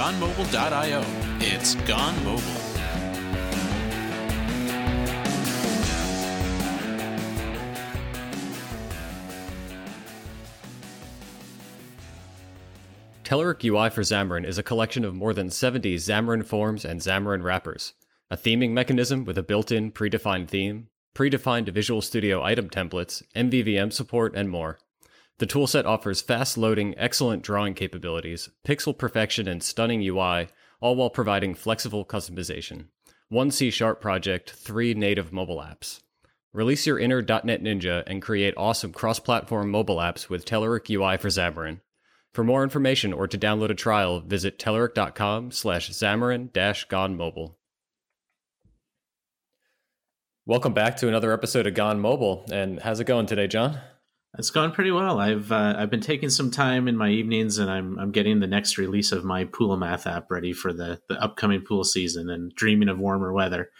gonemobile.io. It's Gone Mobile. Telerik UI for Xamarin is a collection of more than 70 Xamarin forms and Xamarin wrappers, a theming mechanism with a built in predefined theme, predefined Visual Studio item templates, MVVM support, and more. The toolset offers fast loading, excellent drawing capabilities, pixel perfection, and stunning UI, all while providing flexible customization. One C Sharp project, three native mobile apps. Release your inner .NET Ninja and create awesome cross-platform mobile apps with Telerik UI for Xamarin. For more information or to download a trial, visit telerik.com slash Xamarin dash Gone Mobile. Welcome back to another episode of Gone Mobile. And how's it going today, John? It's gone pretty well. I've uh, I've been taking some time in my evenings, and I'm I'm getting the next release of my Pool Math app ready for the the upcoming pool season, and dreaming of warmer weather.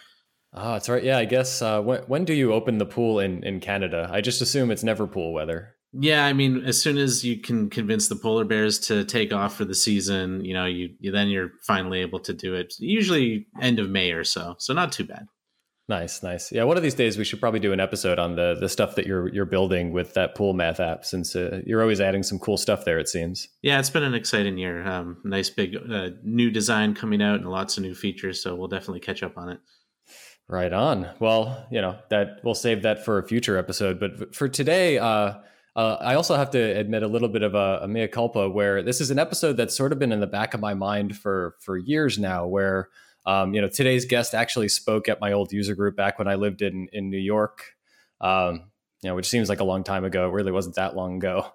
Oh, that's right. Yeah, I guess. Uh, when when do you open the pool in in Canada? I just assume it's never pool weather. Yeah, I mean, as soon as you can convince the polar bears to take off for the season, you know, you, you then you're finally able to do it. Usually end of May or so, so not too bad. Nice, nice. Yeah, one of these days we should probably do an episode on the the stuff that you're you're building with that pool math app, since uh, you're always adding some cool stuff there. It seems. Yeah, it's been an exciting year. Um, nice big uh, new design coming out and lots of new features, so we'll definitely catch up on it. Right on. Well, you know that we'll save that for a future episode, but for today. Uh, uh, I also have to admit a little bit of a, a, mea culpa where this is an episode that's sort of been in the back of my mind for for years now. Where um, you know today's guest actually spoke at my old user group back when I lived in in New York, um, you know, which seems like a long time ago. It really wasn't that long ago.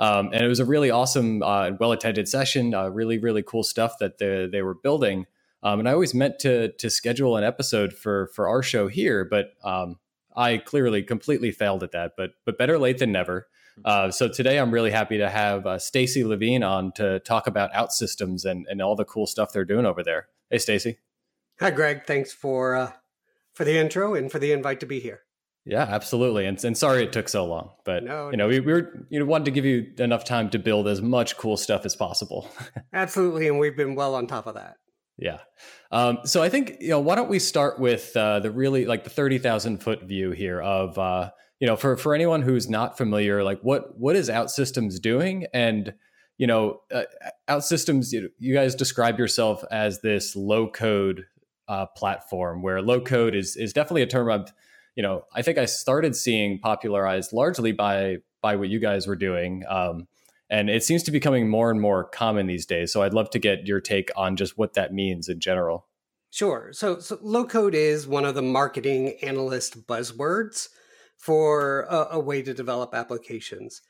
Um, and it was a really awesome uh, well attended session. Uh, really really cool stuff that they, they were building. Um, and I always meant to to schedule an episode for for our show here, but um, I clearly completely failed at that. But but better late than never. Uh, so today I'm really happy to have uh, Stacey Levine on to talk about OutSystems and, and all the cool stuff they're doing over there. Hey, Stacey. Hi, Greg. Thanks for uh, for the intro and for the invite to be here. Yeah, absolutely. And, and sorry it took so long, but no, you know, we, we were, you know, wanted to give you enough time to build as much cool stuff as possible. absolutely. And we've been well on top of that. Yeah. Um, so I think, you know, why don't we start with uh, the really like the 30,000 foot view here of, uh, you know, for for anyone who's not familiar, like what what is OutSystems doing? And you know, uh, OutSystems, you, you guys describe yourself as this low code uh, platform, where low code is is definitely a term I've, you know, I think I started seeing popularized largely by by what you guys were doing. Um, and it seems to be becoming more and more common these days. So I'd love to get your take on just what that means in general. Sure. So, so low code is one of the marketing analyst buzzwords for a, a way to develop applications.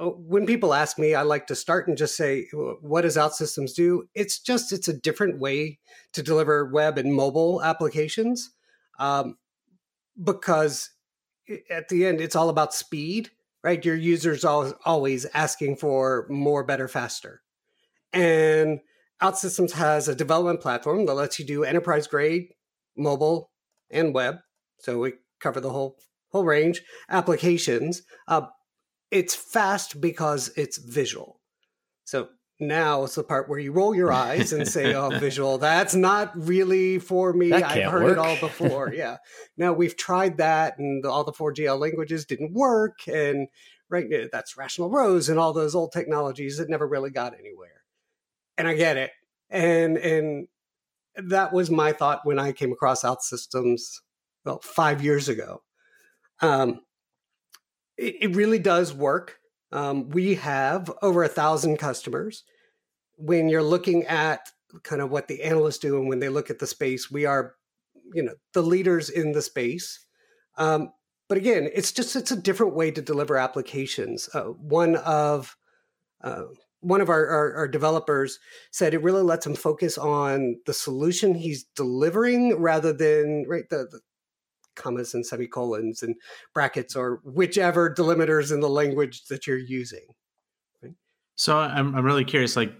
Uh, when people ask me, I like to start and just say, "What does OutSystems do?" It's just it's a different way to deliver web and mobile applications, um, because at the end, it's all about speed, right? Your users are always asking for more, better, faster, and OutSystems has a development platform that lets you do enterprise grade mobile and web. So we cover the whole whole range applications. Uh, it's fast because it's visual. So now it's the part where you roll your eyes and say, "Oh, visual, that's not really for me. I've heard work. it all before." yeah. Now we've tried that, and all the 4GL languages didn't work, and right, eh, that's Rational Rose and all those old technologies that never really got anywhere. And I get it, and and that was my thought when I came across OutSystems well five years ago. Um, it, it, really does work. Um, we have over a thousand customers. When you're looking at kind of what the analysts do and when they look at the space, we are, you know, the leaders in the space. Um, but again, it's just it's a different way to deliver applications. Uh, one of uh, one of our, our, our, developers said it really lets him focus on the solution he's delivering rather than right the, the commas and semicolons and brackets or whichever delimiters in the language that you're using. So I'm I'm really curious. Like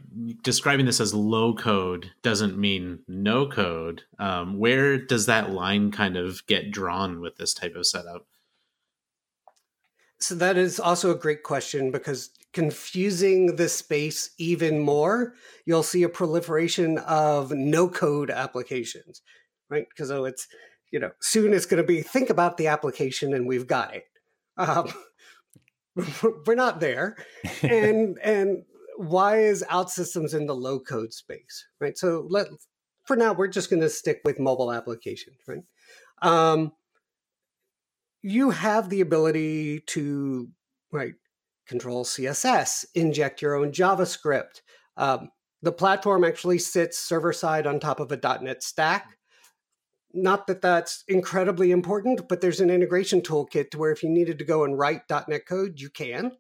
describing this as low code doesn't mean no code. Um, where does that line kind of get drawn with this type of setup? So that is also a great question because confusing the space even more, you'll see a proliferation of no code applications, right? Because oh, it's you know soon it's going to be think about the application and we've got it. Um, we're not there, and and why is OutSystems in the low code space, right? So let for now we're just going to stick with mobile applications, right? Um, you have the ability to right control css inject your own javascript um, the platform actually sits server side on top of a .NET stack not that that's incredibly important but there's an integration toolkit to where if you needed to go and write .NET code you can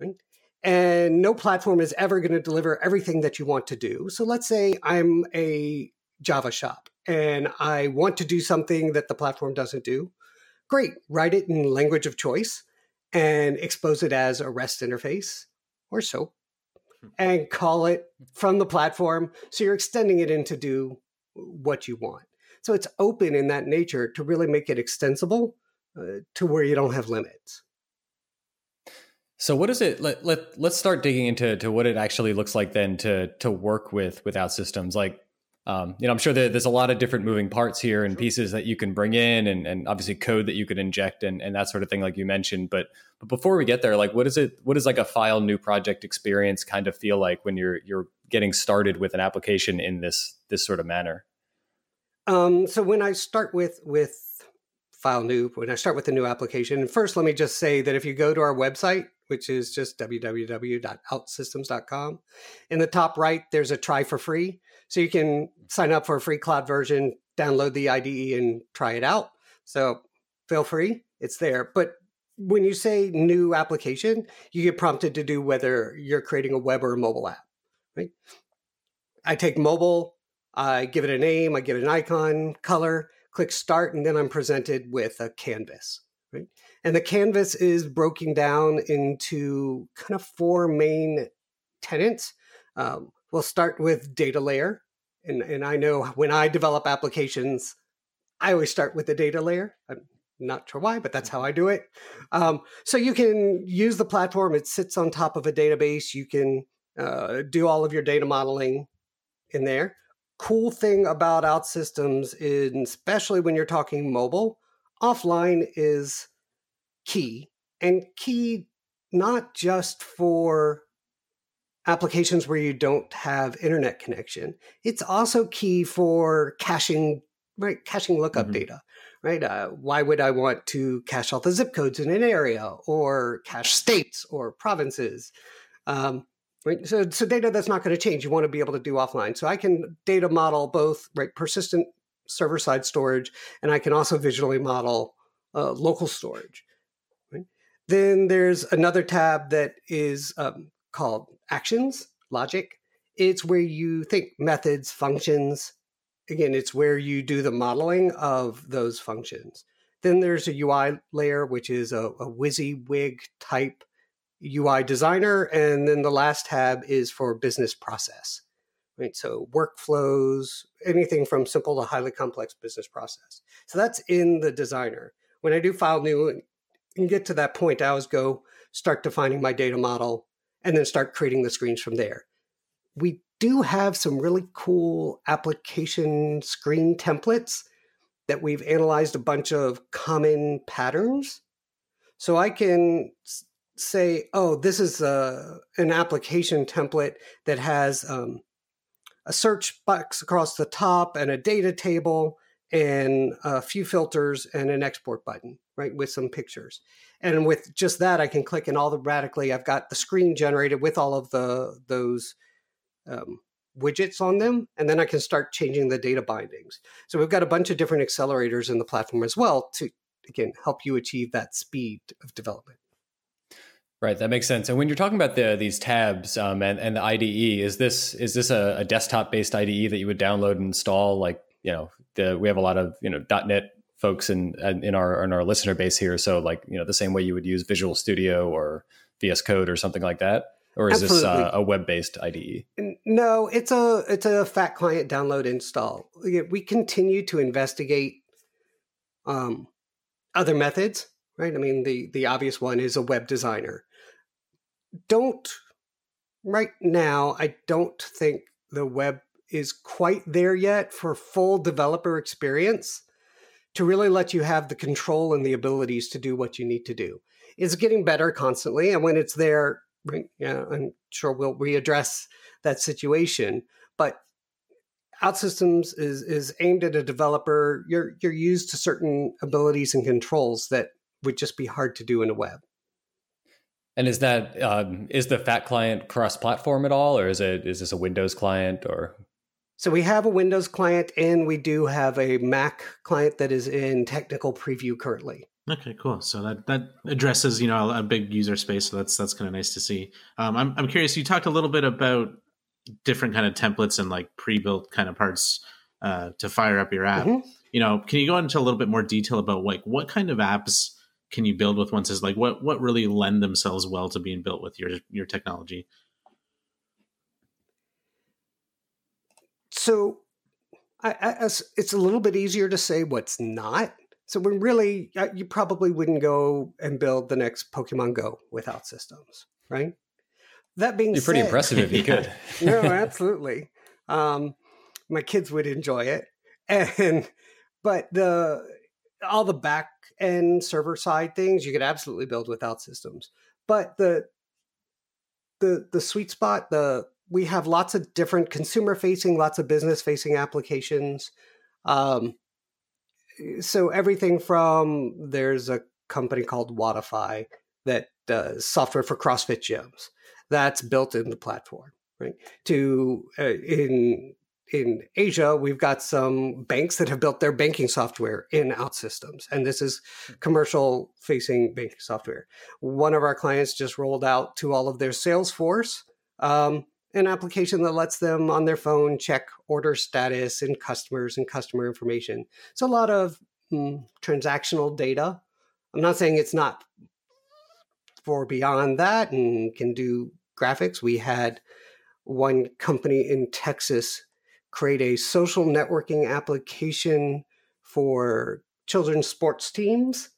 right? and no platform is ever going to deliver everything that you want to do so let's say i'm a java shop and i want to do something that the platform doesn't do great write it in language of choice and expose it as a REST interface or SOAP hmm. and call it from the platform. So you're extending it in to do what you want. So it's open in that nature to really make it extensible uh, to where you don't have limits. So what is it? Let, let let's start digging into to what it actually looks like then to to work with without systems. Like um, you know, I'm sure that there's a lot of different moving parts here and pieces that you can bring in, and, and obviously code that you could inject and, and that sort of thing, like you mentioned. But but before we get there, like, what is it? What is like a file new project experience kind of feel like when you're you're getting started with an application in this this sort of manner? Um, so when I start with with file new, when I start with a new application, first let me just say that if you go to our website, which is just www.outsystems.com, in the top right there's a try for free so you can sign up for a free cloud version, download the IDE and try it out. So feel free, it's there. But when you say new application, you get prompted to do whether you're creating a web or a mobile app, right? I take mobile, I give it a name, I give it an icon, color, click start, and then I'm presented with a canvas, right? And the canvas is broken down into kind of four main tenants. Um, we'll start with data layer. And, and I know when I develop applications, I always start with the data layer. I'm not sure why, but that's how I do it. Um, so you can use the platform, it sits on top of a database. You can uh, do all of your data modeling in there. Cool thing about OutSystems especially when you're talking mobile, offline is key and key not just for applications where you don't have internet connection. It's also key for caching, right? Caching lookup mm-hmm. data, right? Uh, why would I want to cache all the zip codes in an area or cache states or provinces? Um, right? So, so data that's not going to change. You want to be able to do offline. So I can data model both right persistent server side storage, and I can also visually model uh, local storage. Right? Then there's another tab that is um, called actions, logic. It's where you think methods, functions. Again, it's where you do the modeling of those functions. Then there's a UI layer, which is a, a WYSIWYG type UI designer. And then the last tab is for business process. Right? So workflows, anything from simple to highly complex business process. So that's in the designer. When I do file new and get to that point, I always go start defining my data model, and then start creating the screens from there. We do have some really cool application screen templates that we've analyzed a bunch of common patterns. So I can say, oh, this is a, uh, an application template that has um, a search box across the top and a data table and a few filters and an export button, right, with some pictures. And with just that, I can click and automatically I've got the screen generated with all of the those um, widgets on them, and then I can start changing the data bindings. So we've got a bunch of different accelerators in the platform as well to again help you achieve that speed of development. Right, that makes sense. And when you're talking about the these tabs um, and, and the IDE, is this is this a, a desktop based IDE that you would download and install? Like you know, the, we have a lot of you know .NET folks in in our in our listener base here. So like you know the same way you would use Visual Studio or VS Code or something like that, or is Absolutely. this uh, a web based IDE? No, it's a it's a fat client download install. We continue to investigate um, other methods, right? I mean, the the obvious one is a web designer. Don't right now. I don't think the web is quite there yet for full developer experience to really let you have the control and the abilities to do what you need to do. It's getting better constantly, and when it's there, yeah, I'm sure we'll readdress that situation. But OutSystems is is aimed at a developer. You're you're used to certain abilities and controls that would just be hard to do in a web. And is that um, is the Fat client cross-platform at all, or is it is this a Windows client or? So we have a Windows client, and we do have a Mac client that is in technical preview currently. Okay, cool. So that that addresses you know a big user space. So that's that's kind of nice to see. Um, I'm I'm curious. You talked a little bit about different kind of templates and like pre-built kind of parts uh, to fire up your app. Mm-hmm. You know, can you go into a little bit more detail about like what kind of apps can you build with once? Is like what what really lend themselves well to being built with your your technology? So, I, I, it's a little bit easier to say what's not. So, when really, uh, you probably wouldn't go and build the next Pokemon Go with OutSystems right? That being You're pretty impressive if you could. no, absolutely. Um, my kids would enjoy it, and but the all the back end server side things you could absolutely build with OutSystems. But the the the sweet spot, the we have lots of different consumer facing, lots of business facing applications. Um, so everything from there's a company called Wodify that does software for CrossFit gyms that's built in the platform, right? To uh, in in Asia, we've got some banks that have built their banking software in OutSystems, and this is hmm. commercial facing banking software. One of our clients just rolled out to all of their Salesforce um, an application that lets them on their phone check order status and customers and customer information. It's a lot of mm, transactional data. I'm not saying it's not for beyond that and can do graphics. We had one company in Texas create a social networking application for children's sports teams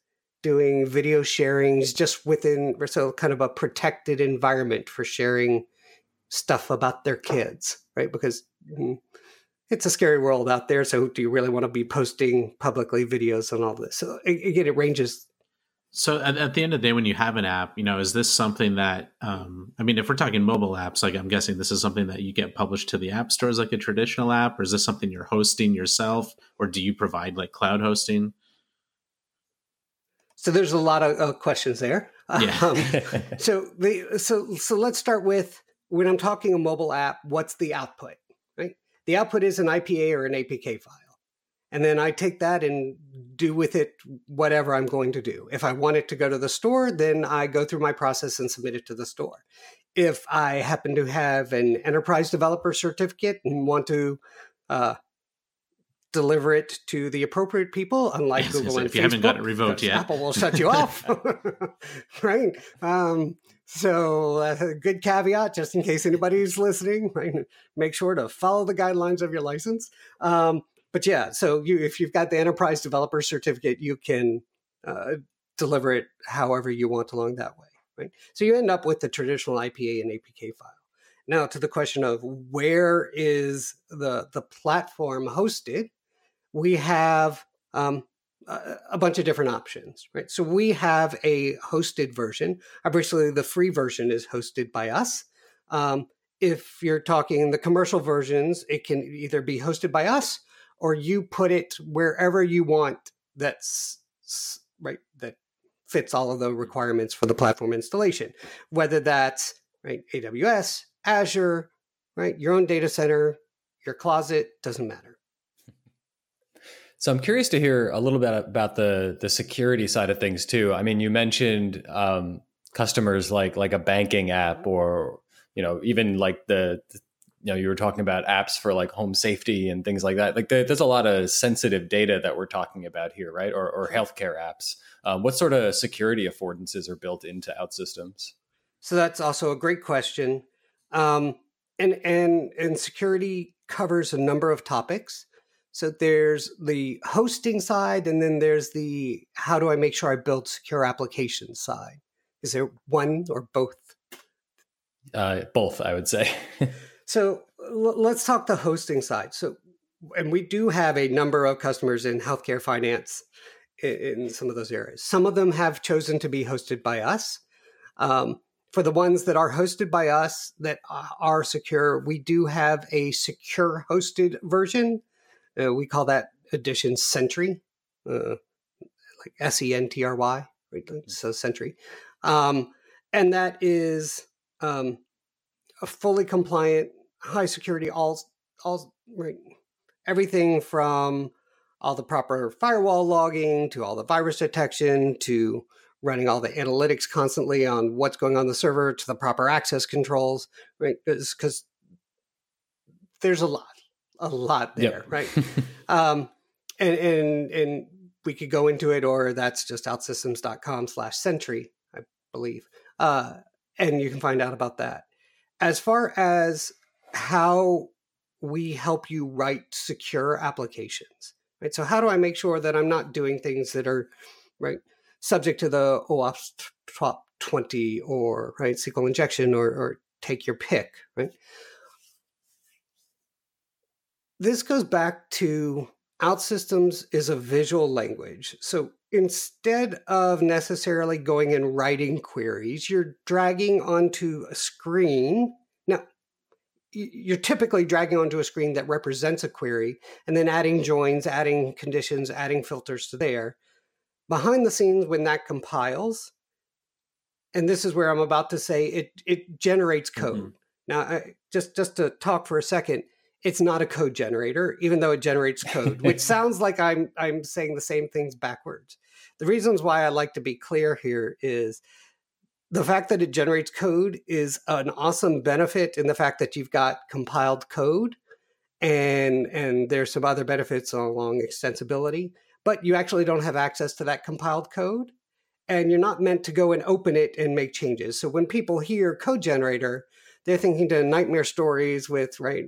doing video sharings just within so kind of a protected environment for sharing stuff about their kids right? Because mm, it's a scary world out there so do you really want to be posting publicly videos and all this? So again it ranges so at, at, the end of the day, when you have an app, you know, is this something that, um, I mean, if we're talking mobile apps, like I'm guessing this is something that you get published to the app stores like a traditional app, or is this something you're hosting yourself, or do you provide like cloud hosting? So there's a lot of uh, questions there. Yeah. Um, so the so so let's start with when I'm talking a mobile app, what's the output? Right. The output is an IPA or an APK file and then I take that and do with it whatever I'm going to do. If I want it to go to the store, then I go through my process and submit it to the store. If I happen to have an enterprise developer certificate and want to uh, deliver it to the appropriate people, unlike yes, Google and if Facebook, you haven't got it revoked yet, Apple will shut you off, right? Um, so, uh, good caveat, just in case anybody's listening, right? Make sure to follow the guidelines of your license. Um, but yeah, so you if you've got the enterprise developer certificate, you can uh, deliver it however you want along that way, right? So you end up with the traditional IPA and APK file. Now to the question of where is the the platform hosted, we have um, a, bunch of different options, right? So we have a hosted version. Obviously, the free version is hosted by us. Um, if you're talking the commercial versions, it can either be hosted by us or you put it wherever you want that's right that fits all of the requirements for the platform installation. Whether that's right aws azure right your own data center your closet doesn't matter. So i'm curious to hear a little bit about the the security side of things too. I mean you mentioned um, customers like like a banking app or you know even like the you know you were talking about apps for like home safety and things like that. Like there's a lot of sensitive data that we're talking about here right? Or, or healthcare apps. Um, what sort of security affordances are built into outsystems so that's also a great question. Um, and and and security covers a number of topics. So there's the hosting side, and then there's the how do I make sure I build secure applications side. Is there one or both? Uh, both, I would say. so l- let's talk the hosting side. So, and we do have a number of customers in healthcare finance in, in some of those areas. Some of them have chosen to be hosted by us. Um, for the ones that are hosted by us that are secure, we do have a secure hosted version. Uh, we call that edition Sentry, uh, like S E N T R Y, right? So Sentry. Um, and that is um, a fully compliant, high security, all, all, right, everything from all the proper firewall logging to all the virus detection to running all the analytics constantly on what's going on the server to the proper access controls, right? Because there's a lot, a lot there, yep. right? um, and and and we could go into it, or that's just outsystems.com slash sentry, I believe. Uh, and you can find out about that. As far as how we help you write secure applications, right? So how do I make sure that I'm not doing things that are right subject to the OWASP top 20 or right SQL injection or, or take your pick, right? This goes back to OutSystems is a visual language. So instead of necessarily going and writing queries, you're dragging onto a screen. Now, you're typically dragging onto a screen that represents a query and then adding joins, adding conditions, adding filters to there. Behind the scenes when that compiles and this is where i'm about to say it it generates code. Mm-hmm. now I, just just to talk for a second it's not a code generator even though it generates code which sounds like i'm i'm saying the same things backwards. The reasons why i like to be clear here is the fact that it generates code is an awesome benefit in the fact that you've got compiled code and and there's some other benefits along extensibility but you actually don't have access to that compiled code and you're not meant to go and open it and make changes. So when people hear code generator, they're thinking to nightmare stories with right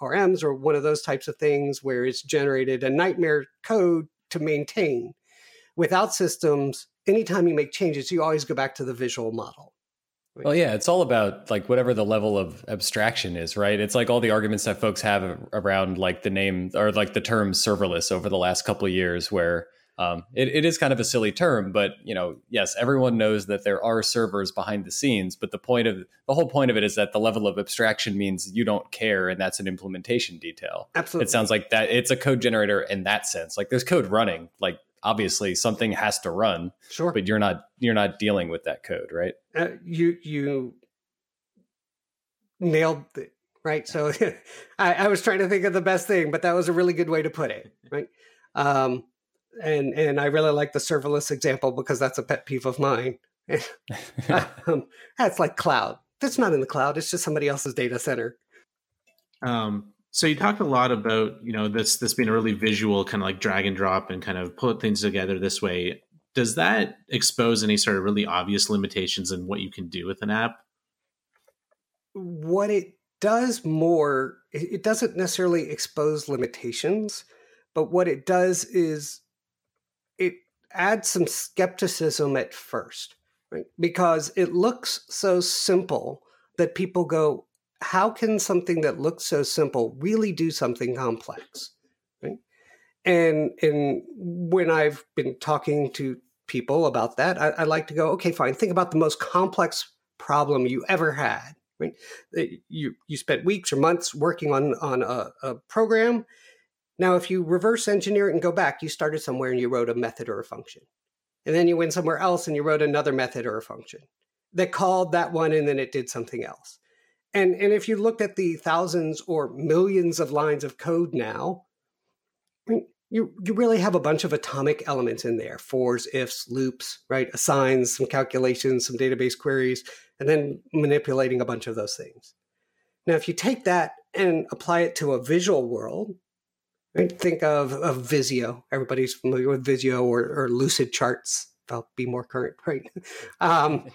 ORMs or one of those types of things where it's generated a nightmare code to maintain. without OutSystems, anytime you make changes, you always go back to the visual model. Well, yeah, it's all about like whatever the level of abstraction is, right? It's like all the arguments that folks have around like the name or like the term serverless over the last couple of years, where um, it, it is kind of a silly term, but you know, yes, everyone knows that there are servers behind the scenes. But the point of the whole point of it is that the level of abstraction means you don't care, and that's an implementation detail. Absolutely, it sounds like that. It's a code generator in that sense. Like there's code running, like obviously something has to run sure. but you're not you're not dealing with that code right? Uh, you you nailed it right? So I, I, was trying to think of the best thing but that was a really good way to put it right? Um, and and i really like the serverless example because that's a pet peeve of mine. Um, that's like cloud. That's not in the cloud. It's just somebody else's data center. Um, so you talked a lot about you know this this being a really visual kind of like drag and drop and kind of put things together this way. Does that expose any sort of really obvious limitations in what you can do with an app? What it does more, it doesn't necessarily expose limitations, but what it does is it adds some skepticism at first, right? Because it looks so simple that people go, how can something that looks so simple really do something complex? Right? And and when I've been talking to people about that, I, I, like to go, okay, fine. Think about the most complex problem you ever had. Right? You you spent weeks or months working on on a, a program. Now, if you reverse engineer it and go back, you started somewhere and you wrote a method or a function, and then you went somewhere else and you wrote another method or a function that called that one, and then it did something else. And, and if you looked at the thousands or millions of lines of code now, you, you really have a bunch of atomic elements in there fors, ifs, loops, right? Assigns, some calculations, some database queries, and then manipulating a bunch of those things. Now, if you take that and apply it to a visual world, right? think of, of Visio. Everybody's familiar with Visio or, or Lucidcharts. I'll be more current, right? Um,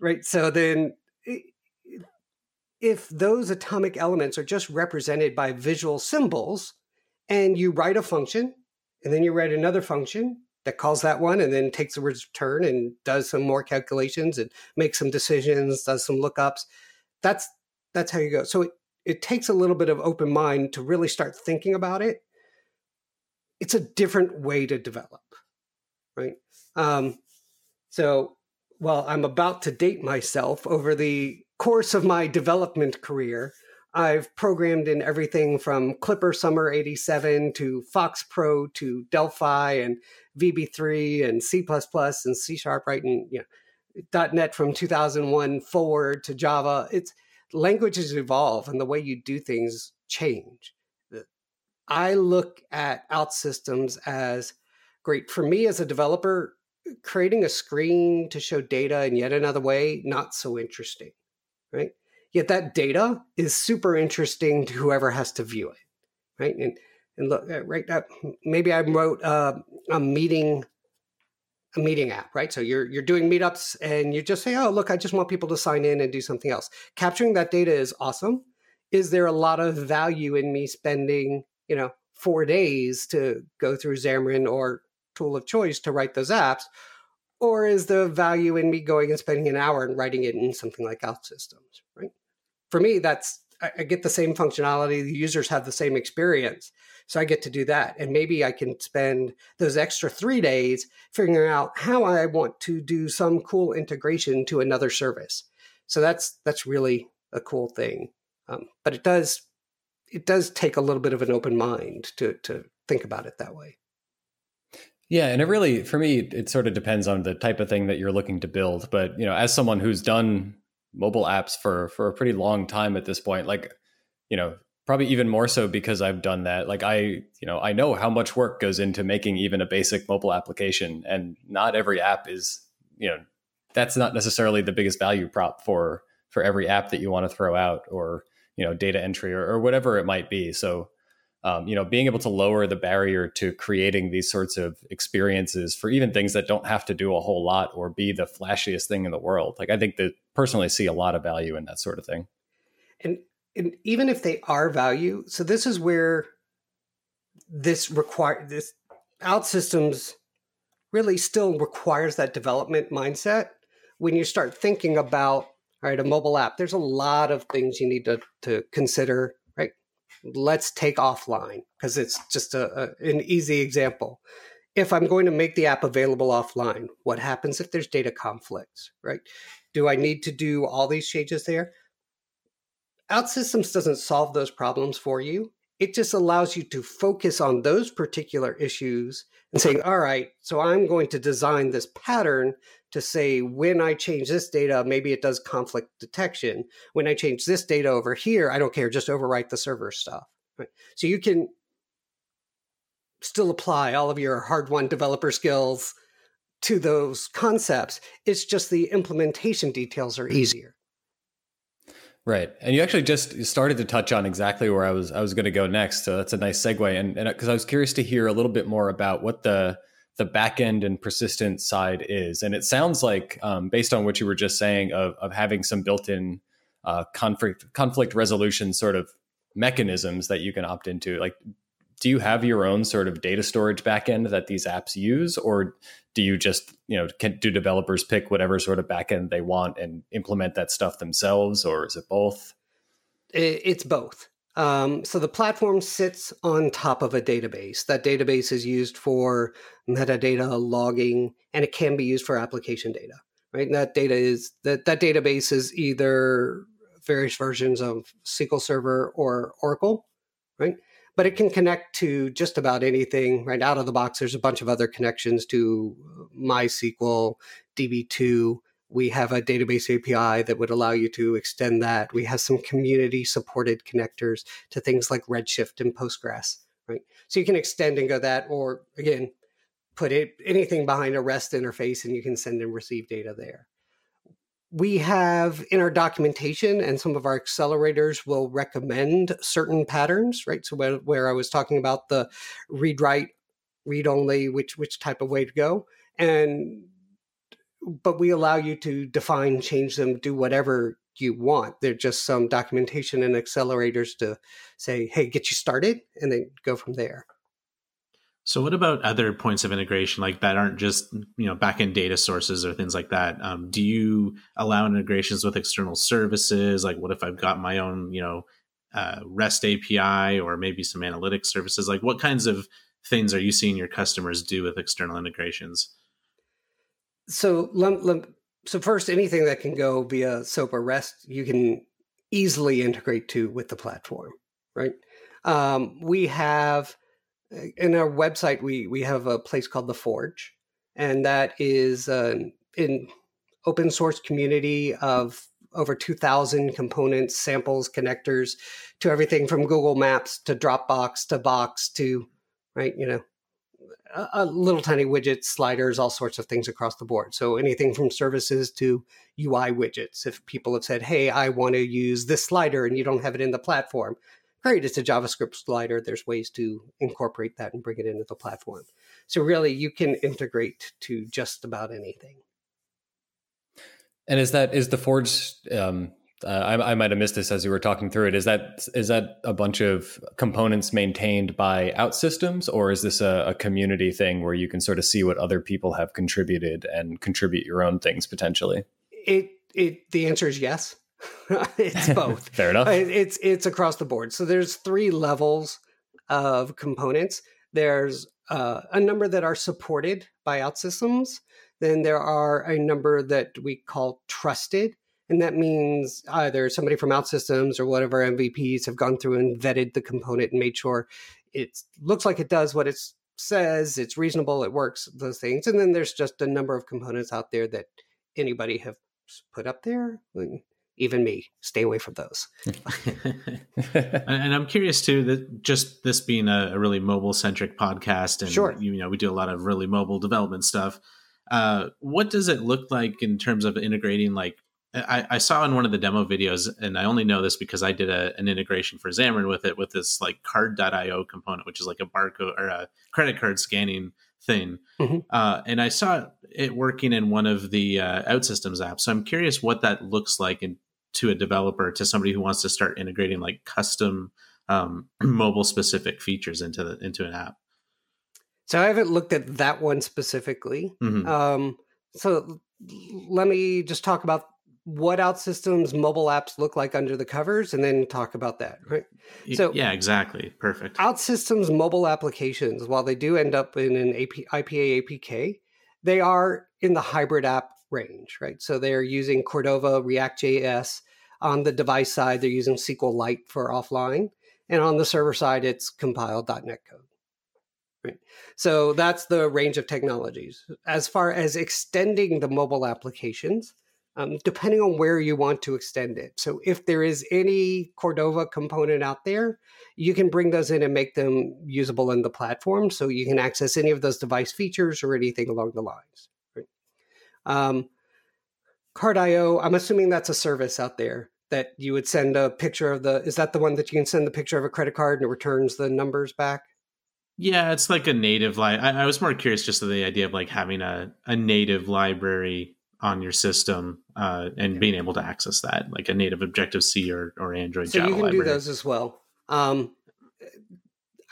right. So then if those atomic elements are just represented by visual symbols and you write a function, and then you write another function that calls that one, and then takes the return and does some more calculations and makes some decisions, does some lookups. That's that's how you go. So it, it takes a little bit of open mind to really start thinking about it. It's a different way to develop, right? Um, so well, I'm about to date myself over the course of my development career, I've programmed in everything from Clipper Summer 87 to FoxPro to Delphi and VB3 and C and C Sharp, right? And you know, .NET from 2001 forward to Java. It's languages evolve and the way you do things change. I look at OutSystems as great for me as a developer. Creating a screen to show data in yet another way, not so interesting, right? Yet that data is super interesting to whoever has to view it, right? And and look, uh, right, uh, maybe I wrote uh, a meeting a meeting app, right? So you're you're doing meetups and you just say, "Oh, look, I just want people to sign in and do something else." Capturing that data is awesome. Is there a lot of value in me spending, you know, 4 days to go through Xamarin or tool of choice to write those apps? Or is the value in me going and spending an hour and writing it in something like OutSystems, right? For me, that's I get the same functionality. The users have the same experience. So I get to do that. And maybe I can spend those extra three days figuring out how I want to do some cool integration to another service. So that's that's really a cool thing. Um, but it does it does take a little bit of an open mind to to think about it that way. Yeah, and it really for me it sort of depends on the type of thing that you're looking to build. But you know, as someone who's done mobile apps for for a pretty long time at this point, like you know, probably even more so because I've done that. Like I, you know, I know how much work goes into making even a basic mobile application and not every app is, you know, that's not necessarily the biggest value prop for for every app that you want to throw out or, you know, data entry or, or whatever it might be. So um, you know, being able to lower the barrier to creating these sorts of experiences for even things that don't have to do a whole lot or be the flashiest thing in the world. Like I think that personally see a lot of value in that sort of thing. And and even if they are value, so this is where this require this OutSystems really still requires that development mindset when you start thinking about all right a mobile app there's a lot of things you need to, to consider let's take offline because it's just a, a, an easy example. If i'm going to make the app available offline what happens if there's data conflicts right? Do i need to do all these changes there? OutSystems doesn't solve those problems for you. It just allows you to focus on those particular issues and saying, all right, so I'm going to design this pattern to say when I change this data, maybe it does conflict detection. When I change this data over here, I don't care, just overwrite the server stuff. Right? So you can still apply all of your hard won developer skills to those concepts. It's just the implementation details are easier. Right, and you actually just started to touch on exactly where I was I was going to go next. So that's a nice segue, and because I was curious to hear a little bit more about what the the backend and persistent side is, and it sounds like um, based on what you were just saying of of having some built-in uh, conflict conflict resolution sort of mechanisms that you can opt into. Like, do you have your own sort of data storage backend that these apps use, or do you just you know can do developers pick whatever sort of backend they want and implement that stuff themselves, or is it both? It's both. Um, so the platform sits on top of a database. That database is used for metadata logging, and it can be used for application data. Right, and that data is that that database is either various versions of SQL Server or Oracle, right? But it can connect to just about anything right out of the box. There's a bunch of other connections to MySQL, DB2. We have a database API that would allow you to extend that. We have some community supported connectors to things like Redshift and Postgres, right? So you can extend and go that, or again, put it anything behind a REST interface and you can send and receive data there we have in our documentation and some of our accelerators will recommend certain patterns right so where, where i was talking about the read write read only which which type of way to go and but we allow you to define, change them, do whatever you want. They're just some documentation and accelerators to say, hey, get you started, and then go from there. So, what about other points of integration like that aren't just you know backend data sources or things like that? Um, do you allow integrations with external services? Like, what if I've got my own you know uh, REST API or maybe some analytics services? Like, what kinds of things are you seeing your customers do with external integrations? So, so first, anything that can go via SOAP or REST, you can easily integrate to with the platform, right? Um, we have in our website we we have a place called the Forge, and that is an in open source community of over 2000 components samples connectors to everything from google maps to dropbox to box to right you know a, a, little tiny widgets sliders all sorts of things across the board. So anything from services to ui widgets. If people have said hey i want to use this slider and you don't have it in the platform great it's a javascript slider there's ways to incorporate that and bring it into the platform so really you can integrate to just about anything and is that is the forge um, uh, I, I, might have missed this as you were talking through it. Is that is that a bunch of components maintained by OutSystems, or is this a, a, community thing where you can sort of see what other people have contributed and contribute your own things potentially? It it the answer is yes. it's both. Fair enough. It's it's across the board. So there's three levels of components. There's uh, a number that are supported by OutSystems. Then there are a number that we call trusted and that means either somebody from OutSystems or whatever MVPs have gone through and vetted the component and made sure it looks like it does what it says, it's reasonable, it works, those things. And then there's just a number of components out there that anybody have put up there. Even me, stay away from those. and I'm curious too that just this being a, really mobile centric podcast, and sure. you know we do a lot of really mobile development stuff. Uh, what does it look like in terms of integrating like I, I, saw in one of the demo videos, and I only know this because I did a, an integration for Xamarin with it with this like card.io component, which is like a barcode or a credit card scanning thing. Mm-hmm. Uh, and I saw it working in one of the uh, OutSystems apps. So I'm curious what that looks like in, to a developer, to somebody who wants to start integrating like custom um, mobile specific features into the into an app. So I haven't looked at that one specifically. Mm-hmm. Um, so let me just talk about what OutSystems mobile apps look like under the covers and then talk about that right so yeah exactly perfect OutSystems mobile applications while they do end up in an AP, ipa apk they are in the hybrid app range right so they're using cordova react js on the device side they're using sqlite for offline and on the server side it's compile.net code Right. So that's the range of technologies. As far as extending the mobile applications, um, depending on where you want to extend it. So if there is any Cordova component out there, you can bring those in and make them usable in the platform so you can access any of those device features or anything along the lines. Um, Card.io, I'm assuming that's a service out there that you would send a picture of the, is that the one that you can send the picture of a credit card and it returns the numbers back? Yeah, it's like a native like I, I was more curious just of the idea of like having a, a native library on your system uh, and being able to access that, like a native Objective C or, or Android. So Java you can library. do those as well. Um,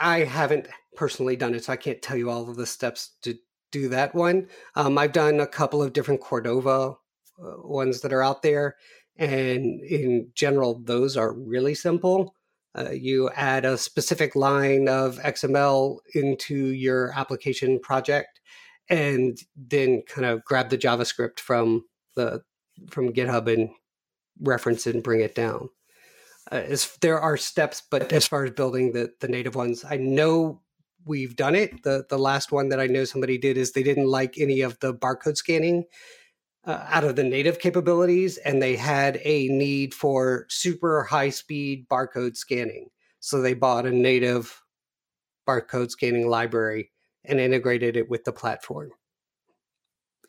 I haven't personally done it, so I can't tell you all of the steps to do that one. Um, I've done a couple of different Cordova uh, ones that are out there, and in general, those are really simple. Uh, you add a specific line of XML into your application project, and then kind of grab the JavaScript from the from GitHub and reference it and bring it down. Uh, as there are steps, but as far as building the the native ones, I know we've done it. the The last one that I know somebody did is they didn't like any of the barcode scanning uh, out of the native capabilities, and they had a need for super high speed barcode scanning. So they bought a native barcode scanning library and integrated it with the platform.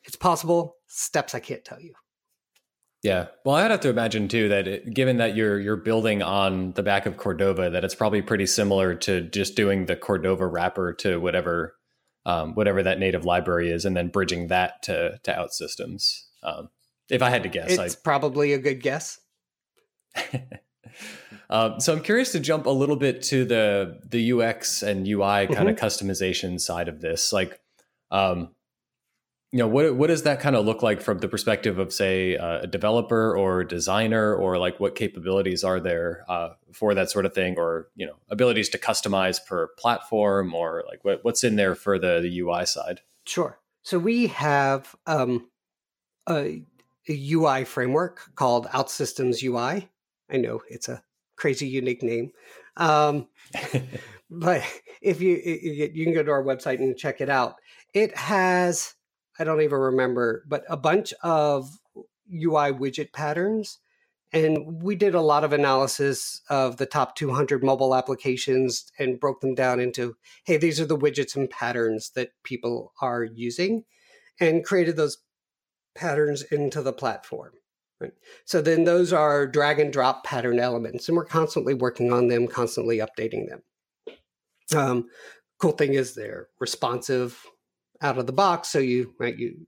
It's possible. Steps I can't tell you. Yeah, well, I'd have to imagine too that it, given that you're you're building on the back of Cordova, that it's probably pretty similar to just doing the Cordova wrapper to whatever um, whatever that native library is, and then bridging that to to OutSystems. Um, if I had to guess, it's I, probably a good guess. um, so I'm curious to jump a little bit to the the UX and UI kind mm-hmm. of customization side of this. Like, um, you know what what does that kind of look like from the perspective of say uh, a developer or designer or like what capabilities are there uh, for that sort of thing or you know abilities to customize per platform or like what, what's in there for the, the ui side? Sure. So we have um, a, a ui framework called outsystems ui i. Know it's a crazy unique name. Um, but if you you can go to our website and check it out. It has I don't even remember, but a bunch of UI widget patterns. And we did a lot of analysis of the top 200 mobile applications and broke them down into hey, these are the widgets and patterns that people are using, and created those patterns into the platform. Right? So then those are drag and drop pattern elements, and we're constantly working on them, constantly updating them. Um, cool thing is they're responsive out of the box. So you right you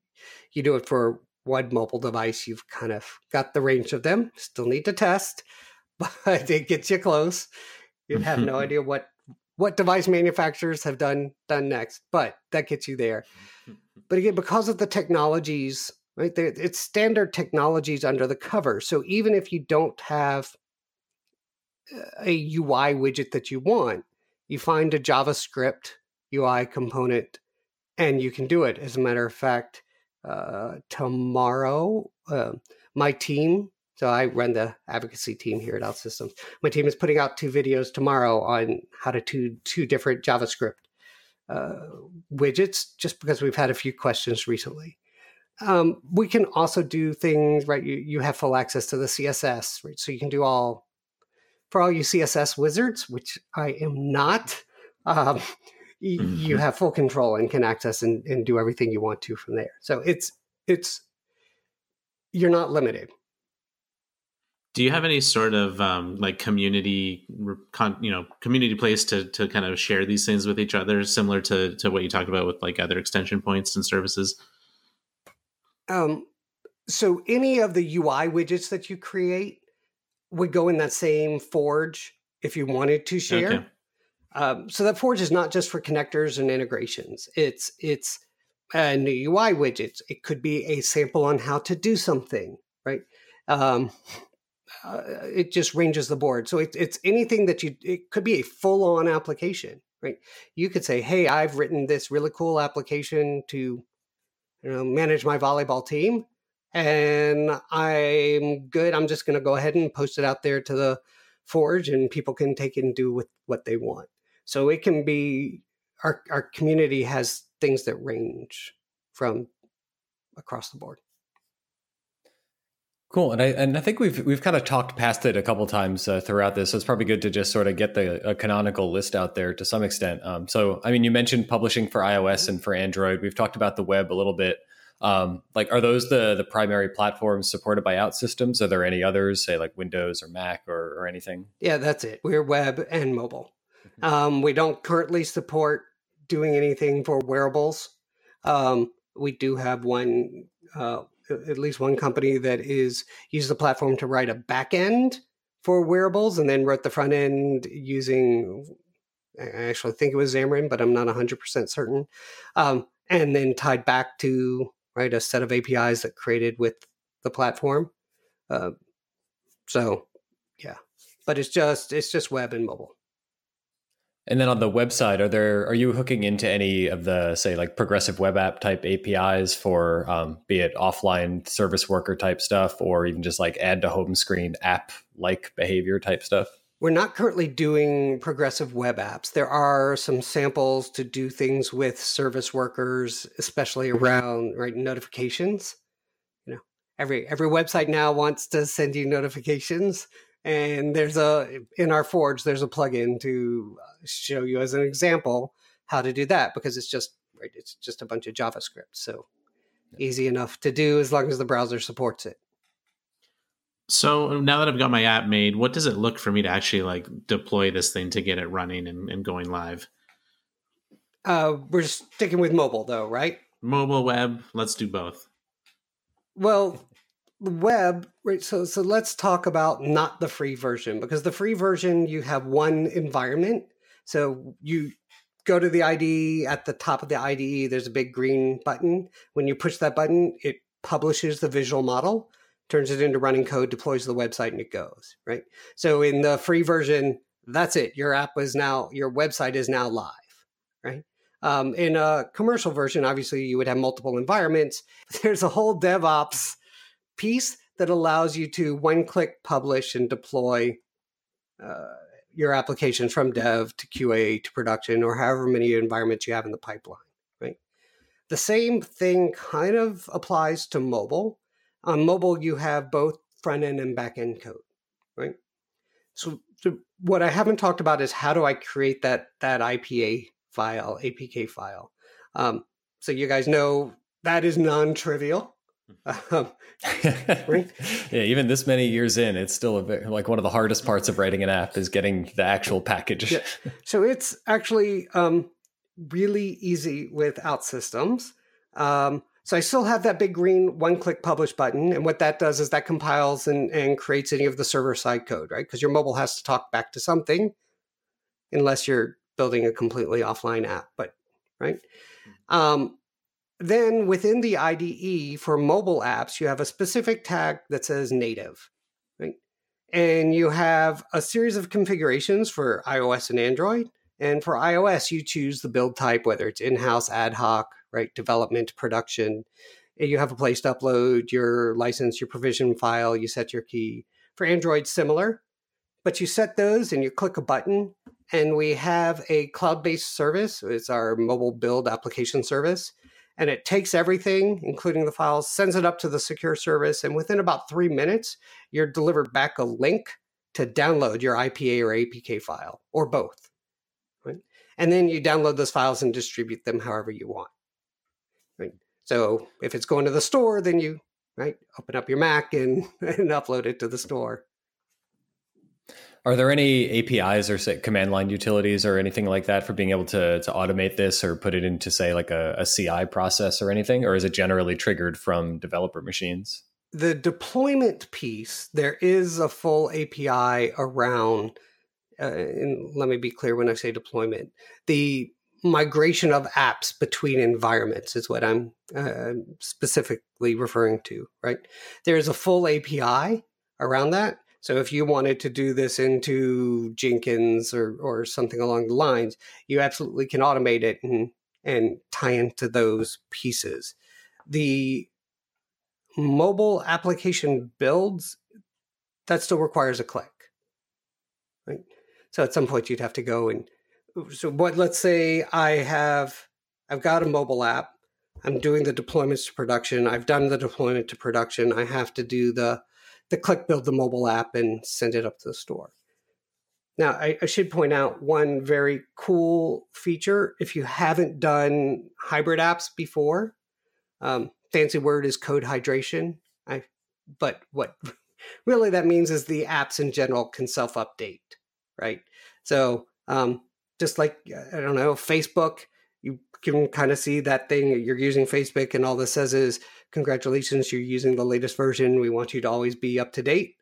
you do it for one mobile device. You've kind of got the range of them. Still need to test, but it gets you close. You have no idea what what device manufacturers have done done next, but that gets you there. But again, because of the technologies, right? It's standard technologies under the cover. So even if you don't have a UI widget that you want, you find a JavaScript UI component and you can do it. As a matter of fact, uh, tomorrow, uh, my team, so I run the advocacy team here at OutSystems, my team is putting out two videos tomorrow on how to do two different JavaScript uh, widgets, just because we've had a few questions recently. Um, we can also do things, right? You, you have full access to the CSS, right? So you can do all, for all you CSS wizards, which I am not. Um, mm-hmm. you have full control and can access and, and do everything you want to from there. So it's it's you're not limited. Do you have any sort of um, like community, you know, community place to to kind of share these things with each other, similar to to what you talked about with like other extension points and services? Um, so any of the UI widgets that you create would go in that same forge if you wanted to share. Okay. Um, so that Forge is not just for connectors and integrations. It's it's a new UI widgets. It could be a sample on how to do something, right? Um, uh, it just ranges the board. So it, it's anything that you. It could be a full on application, right? You could say, "Hey, I've written this really cool application to, you know, manage my volleyball team." and I'm good. I'm just going to go ahead and post it out there to the Forge, and people can take it and do with what they want. So it can be our our community has things that range from across the board. Cool, and I and I think we've we've kind of talked past it a couple times uh, throughout this, so it's probably good to just sort of get the a canonical list out there to some extent. Um, so, I mean, you mentioned publishing for iOS and for Android. We've talked about the web a little bit. Um, like, are those the the primary platforms supported by OutSystems? Are there any others, say like Windows or Mac or, or anything? Yeah, that's it. We're web and mobile. Um, we don't currently support doing anything for wearables. Um, we do have one, uh, at least one company that is use the platform to write a back end for wearables, and then wrote the front end using. I actually think it was Xamarin, but I'm not 100% certain. Um, and then tied back to right a set of APIs that created with the platform. Uh, so, yeah, but it's just it's just web and mobile. And then on the website, are there are you hooking into any of the say like progressive web app type APIs for um, be it offline service worker type stuff or even just like add to home screen app like behavior type stuff? We're not currently doing progressive web apps. There are some samples to do things with service workers, especially around right notifications. You know, every every website now wants to send you notifications and there's a in our forge there's a plugin to uh, show you as an example how to do that because it's just right it's just a bunch of javascript so easy enough to do as long as the browser supports it so now that i've got my app made what does it look for me to actually like deploy this thing to get it running and, and going live Uh, we're sticking with mobile though, right? Mobile, web, let's do both. Well, web, right? So, so let's talk about not the free version because the free version you have one environment. So you go to the IDE at the top of the IDE. There's a big green button. When you push that button, it publishes the visual model, turns it into running code, deploys the website, and it goes right. So in the free version, that's it. Your app is now your website is now live, right? Um, in a commercial version, obviously you would have multiple environments. There's a whole DevOps piece that allows you to one click publish and deploy uh, your application from dev to QA to production or however many environments you have in the pipeline, right? The same thing kind of applies to mobile. On mobile, you have both front end and back end code, right? So, so what I haven't talked about is how do I create that that IPA file, APK file. Um, so you guys know that is non-trivial. Um, yeah, even this many years in, it's still a bit, like one of the hardest parts of writing an app is getting the actual package. yeah. So it's actually um, really easy with OutSystems. Um, so I still have that big green one-click publish button, and what that does is that compiles and, and creates any of the server-side code, right? Because your mobile has to talk back to something, unless you're building a completely offline app. But right. Um, then within the IDE for mobile apps, you have a specific tag that says native, right? And you have a series of configurations for iOS and Android. And for iOS, you choose the build type, whether it's in house, ad hoc, right? Development, production. You have a place to upload your license, your provision file, you set your key. For Android, similar, but you set those and you click a button, and we have a cloud based service. It's our mobile build application service and it takes everything, including the files, sends it up to the secure service, and within about three minutes, you're delivered back a link to download your IPA or APK file, or both. Right? And then you download those files and distribute them however you want. Right? So if it's going to the store, then you right open up your Mac and, and upload it to the store. Are there any APIs or say, command line utilities or anything like that for being able to, to automate this or put it into, say, like a, a CI process or anything? Or is it generally triggered from developer machines? The deployment piece, there is a full API around, uh, and let me be clear when I say deployment. The migration of apps between environments is what I'm uh, specifically referring to, right? There's a full API around that so if you wanted to do this into Jenkins or or something along the lines, you absolutely can automate it and and tie into those pieces. The mobile application builds that still requires a click. Right? So at some point you'd have to go and so what let's say I have I've got a mobile app. I'm doing the deployments to production. I've done the deployment to production. I have to do the the click build the mobile app and send it up to the store. Now, I, I, should point out one very cool feature. If you haven't done hybrid apps before, um, fancy word is code hydration. I, but what really that means is the apps in general can self update, right? So, um, just like, I don't know, Facebook, you can kind of see that thing you're using Facebook, and all this says is Congratulations, you're using the latest version. We want you to always be up to date.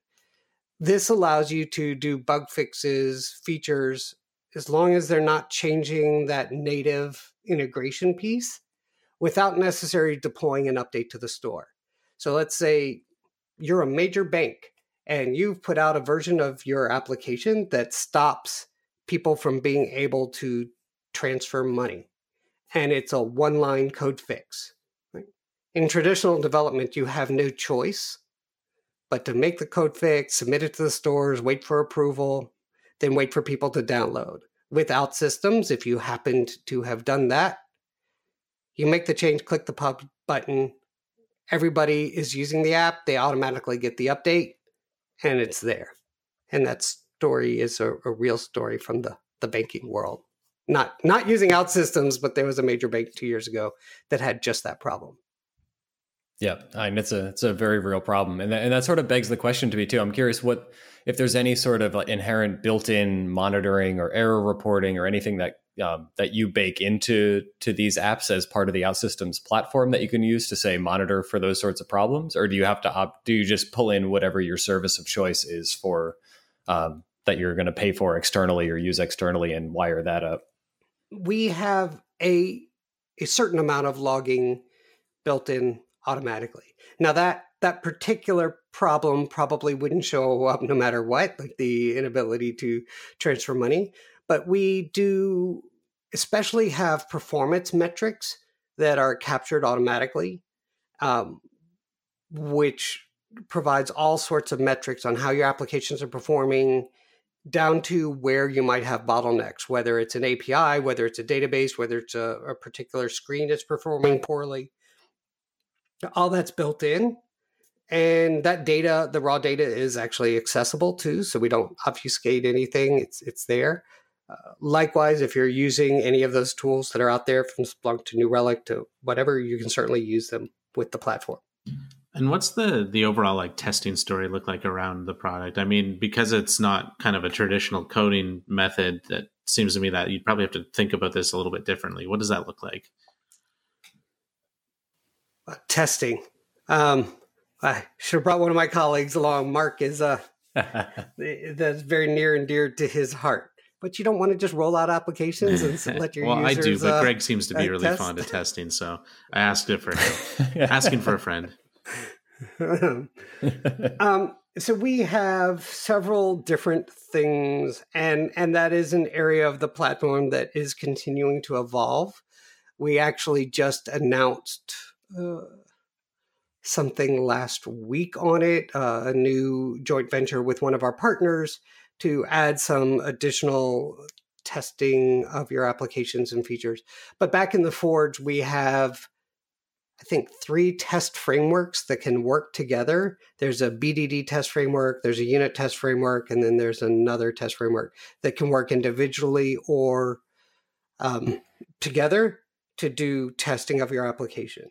This allows you to do bug fixes, features, as long as they're not changing that native integration piece without necessarily deploying an update to the store. So let's say you're a major bank and you've put out a version of your application that stops people from being able to transfer money. And it's a one line code fix in traditional development, you have no choice but to make the code fix, submit it to the stores, wait for approval, then wait for people to download. With OutSystems, if you happened to have done that, you make the change, click the pub button. Everybody is using the app, they automatically get the update, and it's there. And that story is a, a real story from the, the banking world. Not not using OutSystems, but there was a major bank two years ago that had just that problem. Yeah, I mean it's a it's a very real problem, and that, and that sort of begs the question to me too. I'm curious what if there's any sort of like inherent built-in monitoring or error reporting or anything that um, that you bake into to these apps as part of the OutSystems platform that you can use to say monitor for those sorts of problems, or do you have to opt? Do you just pull in whatever your service of choice is for um, that you're going to pay for externally or use externally and wire that up? We have a a certain amount of logging built in automatically. Now that that particular problem probably wouldn't show up no matter what, like the inability to transfer money. But we do especially have performance metrics that are captured automatically, um, which provides all sorts of metrics on how your applications are performing down to where you might have bottlenecks, whether it's an API, whether it's a database, whether it's a, a particular screen that's performing poorly. All that's built in and that data the raw data is actually accessible too so we don't obfuscate anything it's it's there. Uh, likewise if you're using any of those tools that are out there from splunk to new relic to whatever you can certainly use them with the platform. And what's the the overall like testing story look like around the product? I mean because it's not kind of a traditional coding method that seems to me that you'd probably have to think about this a little bit differently. What does that look like uh, testing um, I should have brought one of my colleagues along. Mark is uh, that's very near and dear to his heart. But you don't want to just roll out applications and let your well, users. I do, but uh, Greg seems to be uh, really test. fond of testing, so I asked it for him. Asking for a friend. um, so we have several different things, and and that is an area of the platform that is continuing to evolve. We actually just announced. Uh, something last week on it, uh, a new joint venture with one of our partners to add some additional testing of your applications and features. But back in the Forge, we have, I think, three test frameworks that can work together. There's a BDD test framework, there's a unit test framework, and then there's another test framework that can work individually or um, together to do testing of your application.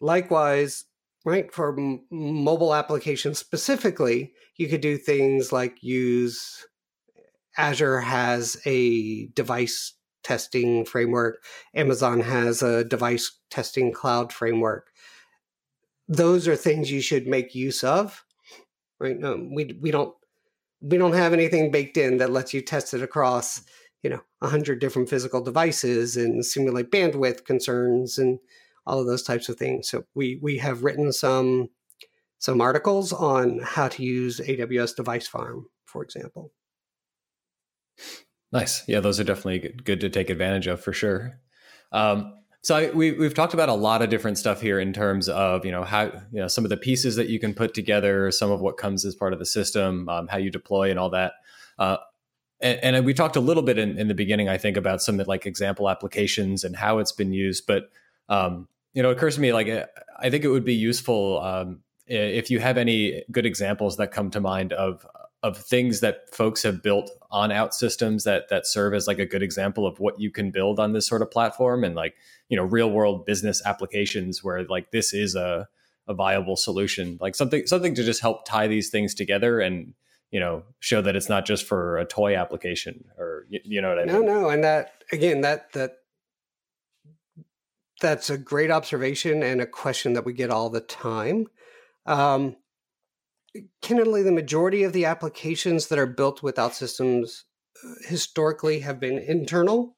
Likewise, right for m- mobile applications specifically you could do things like use azure has a device testing framework amazon has a device testing cloud framework. Those are things you should make use of right? Um, we we don't we don't have anything baked in that lets you test it across you know 100 different physical devices and simulate bandwidth concerns and all of those types of things. So we we have written some some articles on how to use AWS Device Farm, for example. Nice. Yeah, those are definitely good to take advantage of for sure. Um, so I, we, we've talked about a lot of different stuff here in terms of you know how you know some of the pieces that you can put together, some of what comes as part of the system, um, how you deploy, and all that. Uh, and, and, we talked a little bit in, in, the beginning, I think, about some like example applications and how it's been used. But um, you know, it occurs to me like I think it would be useful um, if you have any good examples that come to mind of of things that folks have built on OutSystems that that serve as like a good example of what you can build on this sort of platform and like you know real world business applications where like this is a a viable solution like something something to just help tie these things together and you know show that it's not just for a toy application or you, you know what I no, mean? No, no, and that again that that that's a great observation and a question that we get all the time. Um, candidly, the majority of the applications that are built with OutSystems uh, historically have been internal.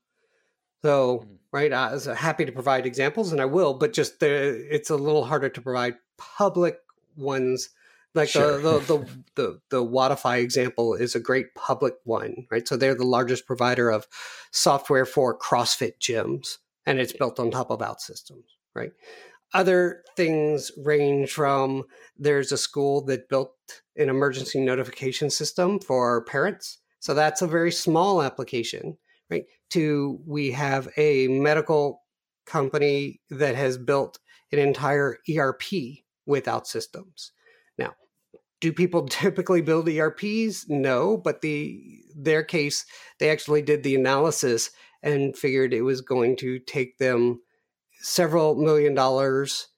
So, mm-hmm. right, I was happy to provide examples, and I will, but just the, it's a little harder to provide public ones. Like sure. the, the, the the the Wodify example is a great public one, right? So they're the largest provider of software for CrossFit gyms and it's built on top of OutSystems, right? Other things range from there's a school that built an emergency notification system for parents. So that's a very small application, right? To we have a medical company that has built an entire ERP with OutSystems. Now, do people typically build ERPs? No, but the their case, they actually did the analysis and figured it was going to take them several million dollars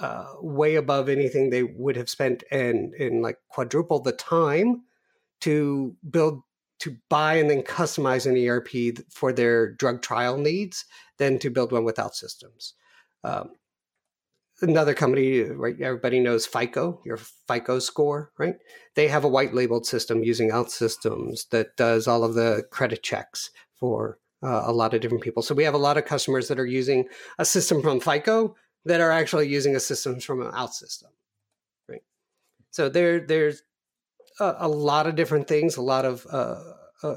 uh, way above anything they would have spent and and like quadruple the time to build to buy and then customize an ERP for their drug trial needs than to build one with OutSystems. Um, another company, right? Everybody knows FICO, your FICO score, right? They have a white labeled system using OutSystems that does all of the credit checks for uh, a lot of different people. So we have a lot of customers that are using a system from FICO that are actually using a system from an out system, right? So there, there's a, a lot of different things, a lot of uh, uh,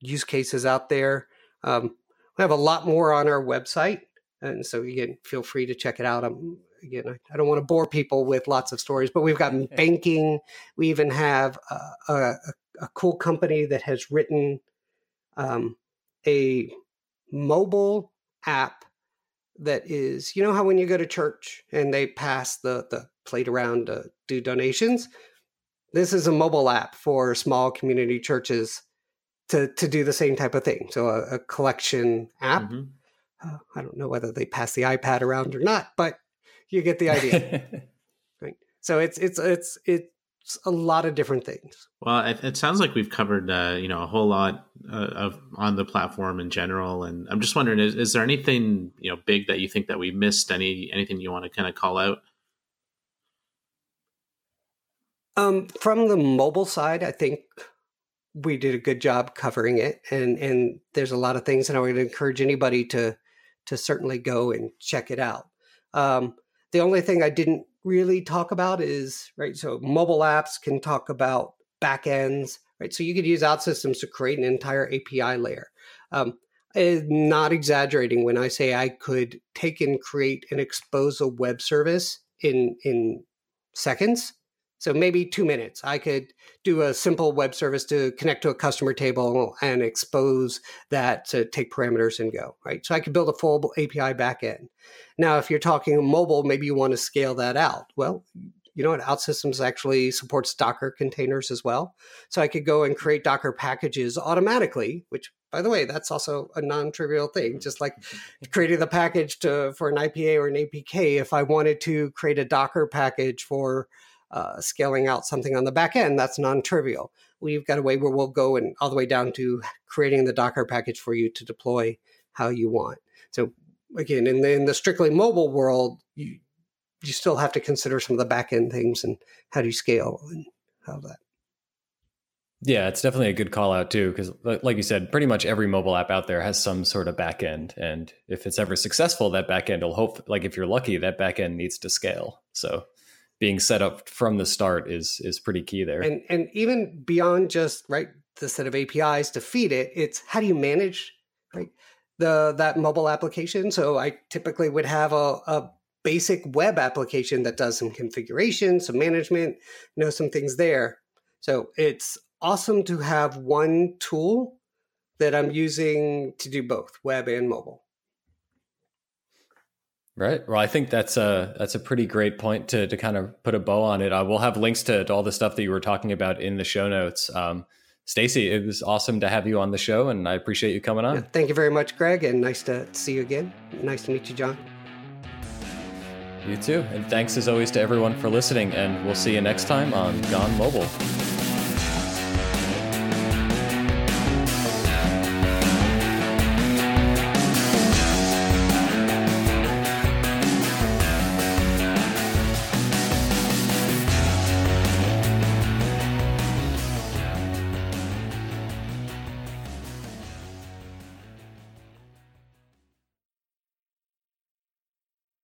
use cases out there. Um, we have a lot more on our website. And so again, feel free to check it out. I'm, again, I, I don't want to bore people with lots of stories, but we've got banking. We even have a, a, a cool company that has written um, a mobile app that is, you know, how when you go to church and they pass the the plate around to do donations, this is a mobile app for small community churches to to do the same type of thing. So a, a collection app. Mm-hmm. Uh, I don't know whether they pass the iPad around or not, but you get the idea. right. So it's it's it's it's a lot of different things. Well, it, it sounds like we've covered uh, you know a whole lot uh, of on the platform in general, and I'm just wondering is, is there anything you know big that you think that we missed? Any anything you want to kind of call out? Um, from the mobile side, I think we did a good job covering it, and and there's a lot of things, and I would encourage anybody to to certainly go and check it out. Um, the only thing I didn't really talk about is right. So mobile apps can talk about backends, right? So you could use OutSystems to create an entire API layer. Um, not exaggerating when I say I could take and create and expose a web service in in seconds so maybe two minutes. I could do a simple web service to connect to a customer table and expose that to take parameters and go, right? So I could build a full API backend. Now, if you're talking mobile, maybe you want to scale that out. Well, you know what? OutSystems actually supports Docker containers as well. So I could go and create Docker packages automatically, which by the way, that's also a non-trivial thing. Just like creating the package to for an IPA or an APK, if I wanted to create a Docker package for uh, scaling out something on the back end, that's non-trivial. We've got a way where we'll go and all the way down to creating the Docker package for you to deploy how you want. So again, in the, in the strictly mobile world, you you still have to consider some of the back end things and how do you scale and how that. Yeah, it's definitely a good call out too, because like you said, pretty much every mobile app out there has some sort of backend, and if it's ever successful, that backend will hope, like if you're lucky, that backend needs to scale. So being set up from the start is is pretty key there. And and even beyond just right the set of APIs to feed it, it's how do you manage right the that mobile application. So I typically would have a, a basic web application that does some configuration, some management, know some things there. So it's awesome to have one tool that I'm using to do both web and mobile. Right. Well, I think that's a that's a pretty great point to to kind of put a bow on it. Uh, we'll have links to, to, all the stuff that you were talking about in the show notes. Um, Stacey, it was awesome to have you on the show, and I appreciate you coming on. Yeah, thank you very much, Greg, and nice to see you again. Nice to meet you, John. You too, and thanks as always to everyone for listening. And we'll see you next time on Gone Mobile.